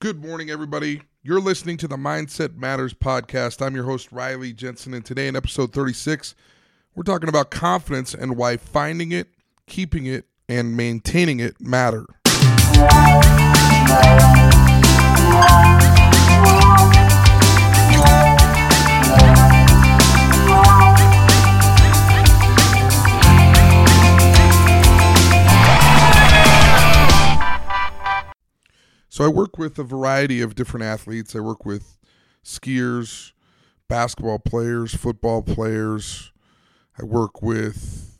Good morning, everybody. You're listening to the Mindset Matters podcast. I'm your host, Riley Jensen, and today in episode 36, we're talking about confidence and why finding it, keeping it, and maintaining it matter. Work with a variety of different athletes. I work with skiers, basketball players, football players. I work with,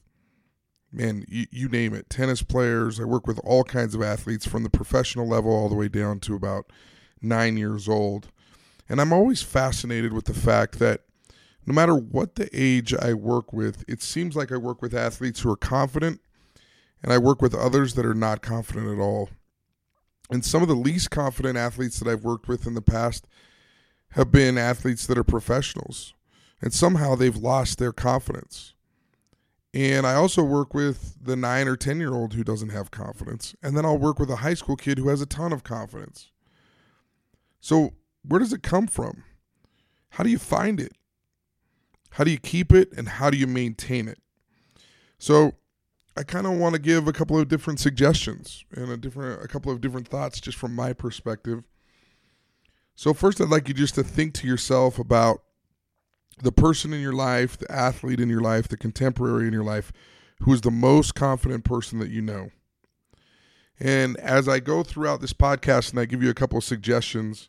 man, you, you, name it, tennis players. I work with all kinds of athletes from the professional level all the way down to about nine years old. And I'm always fascinated with the fact that no matter what the age I work with, it seems like I work with athletes who are confident and I work with others that are not confident at all. And some of the least confident athletes that I've worked with in the past have been athletes that are professionals. And somehow they've lost their confidence. And I also work with the nine or 10 year old who doesn't have confidence. And then I'll work with a high school kid who has a ton of confidence. So, where does it come from? How do you find it? How do you keep it? And how do you maintain it? So, I kind of want to give a couple of different suggestions and a different a couple of different thoughts just from my perspective. So first I'd like you just to think to yourself about the person in your life, the athlete in your life, the contemporary in your life who is the most confident person that you know. And as I go throughout this podcast and I give you a couple of suggestions,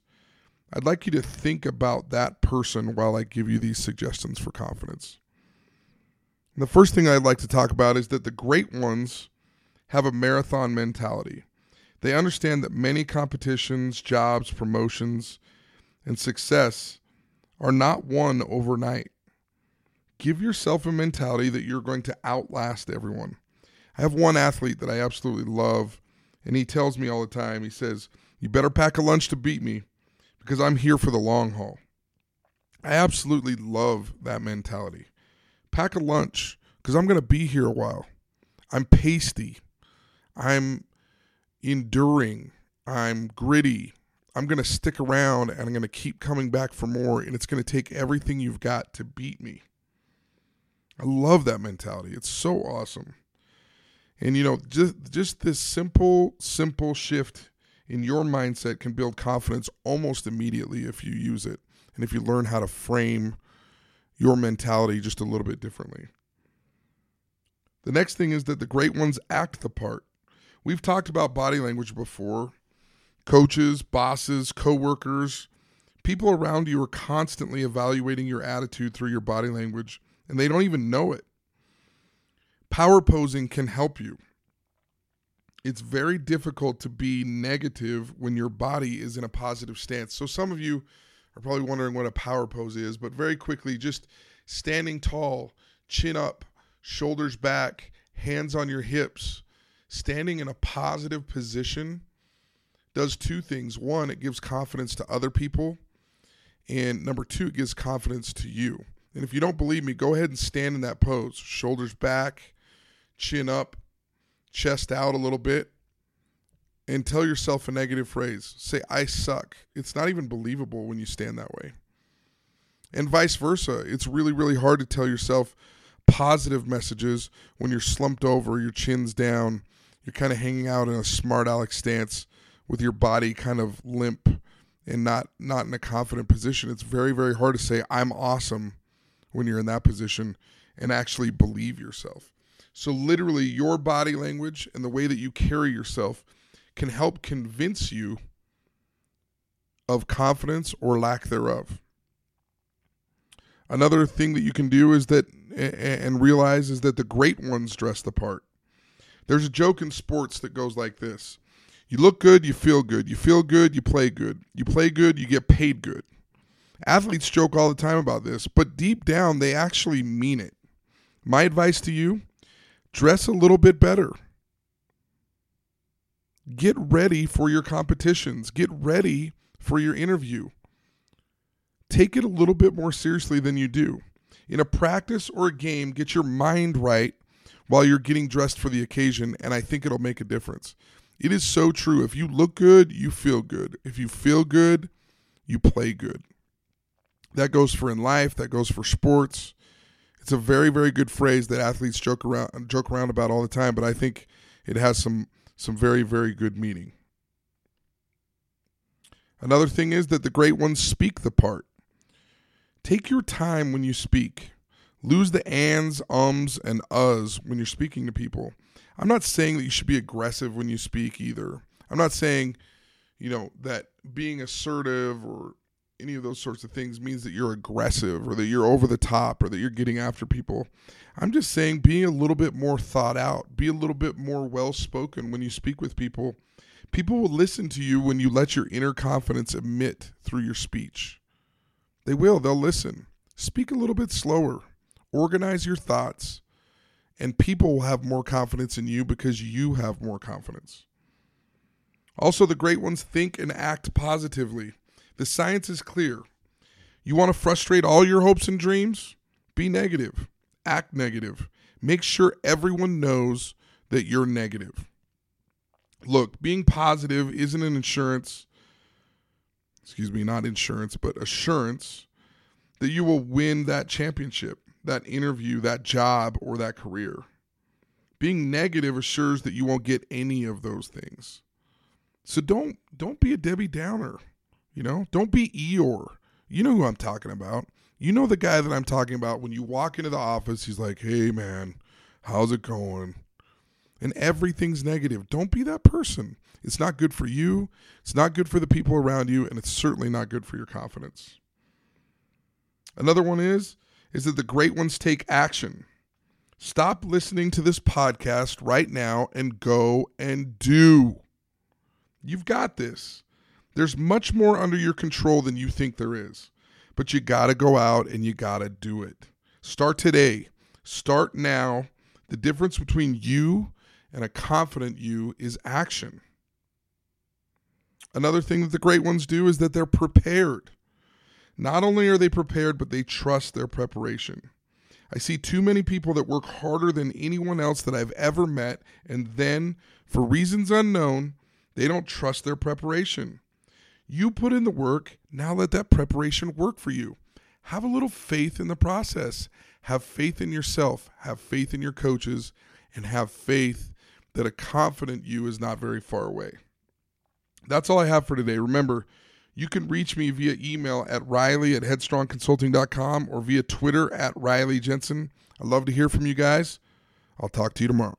I'd like you to think about that person while I give you these suggestions for confidence. The first thing I'd like to talk about is that the great ones have a marathon mentality. They understand that many competitions, jobs, promotions, and success are not won overnight. Give yourself a mentality that you're going to outlast everyone. I have one athlete that I absolutely love, and he tells me all the time, he says, You better pack a lunch to beat me because I'm here for the long haul. I absolutely love that mentality pack a lunch because I'm going to be here a while. I'm pasty. I'm enduring. I'm gritty. I'm going to stick around and I'm going to keep coming back for more. And it's going to take everything you've got to beat me. I love that mentality. It's so awesome. And you know, just just this simple, simple shift in your mindset can build confidence almost immediately if you use it and if you learn how to frame your mentality just a little bit differently. The next thing is that the great ones act the part. We've talked about body language before. Coaches, bosses, coworkers, people around you are constantly evaluating your attitude through your body language, and they don't even know it. Power posing can help you. It's very difficult to be negative when your body is in a positive stance. So, some of you are probably wondering what a power pose is, but very quickly, just standing tall, chin up, shoulders back, hands on your hips, standing in a positive position does two things. One, it gives confidence to other people. And number two, it gives confidence to you. And if you don't believe me, go ahead and stand in that pose. Shoulders back, chin up, chest out a little bit, and tell yourself a negative phrase. Say, I suck. It's not even believable when you stand that way. And vice versa. It's really, really hard to tell yourself positive messages when you're slumped over, your chin's down, you're kind of hanging out in a smart aleck stance with your body kind of limp and not not in a confident position. It's very, very hard to say, I'm awesome when you're in that position and actually believe yourself. So, literally, your body language and the way that you carry yourself can help convince you of confidence or lack thereof. Another thing that you can do is that and realize is that the great ones dress the part. There's a joke in sports that goes like this. You look good, you feel good. You feel good, you play good. You play good, you get paid good. Athletes joke all the time about this, but deep down they actually mean it. My advice to you, dress a little bit better. Get ready for your competitions. Get ready for your interview. Take it a little bit more seriously than you do. In a practice or a game, get your mind right while you're getting dressed for the occasion, and I think it'll make a difference. It is so true. If you look good, you feel good. If you feel good, you play good. That goes for in life, that goes for sports. It's a very, very good phrase that athletes joke around joke around about all the time, but I think it has some some very, very good meaning. Another thing is that the great ones speak the part. Take your time when you speak. Lose the ands, ums, and uhs when you're speaking to people. I'm not saying that you should be aggressive when you speak either. I'm not saying, you know, that being assertive or any of those sorts of things means that you're aggressive or that you're over the top or that you're getting after people. I'm just saying being a little bit more thought out, be a little bit more well spoken when you speak with people. People will listen to you when you let your inner confidence emit through your speech. They will, they'll listen. Speak a little bit slower, organize your thoughts, and people will have more confidence in you because you have more confidence. Also, the great ones think and act positively. The science is clear. You want to frustrate all your hopes and dreams? Be negative, act negative. Make sure everyone knows that you're negative. Look, being positive isn't an insurance, excuse me, not insurance, but assurance that you will win that championship, that interview, that job, or that career. Being negative assures that you won't get any of those things. So don't don't be a Debbie Downer. You know, don't be Eeyore. You know who I'm talking about. You know the guy that I'm talking about when you walk into the office, he's like, "Hey man, how's it going?" And everything's negative. Don't be that person. It's not good for you. It's not good for the people around you, and it's certainly not good for your confidence. Another one is is that the great ones take action. Stop listening to this podcast right now and go and do. You've got this. There's much more under your control than you think there is. But you got to go out and you got to do it. Start today. Start now. The difference between you and a confident you is action. Another thing that the great ones do is that they're prepared. Not only are they prepared, but they trust their preparation. I see too many people that work harder than anyone else that I've ever met, and then, for reasons unknown, they don't trust their preparation. You put in the work, now let that preparation work for you. Have a little faith in the process. Have faith in yourself, have faith in your coaches, and have faith that a confident you is not very far away. That's all I have for today. Remember, you can reach me via email at riley at headstrongconsulting.com or via Twitter at Riley Jensen. I'd love to hear from you guys. I'll talk to you tomorrow.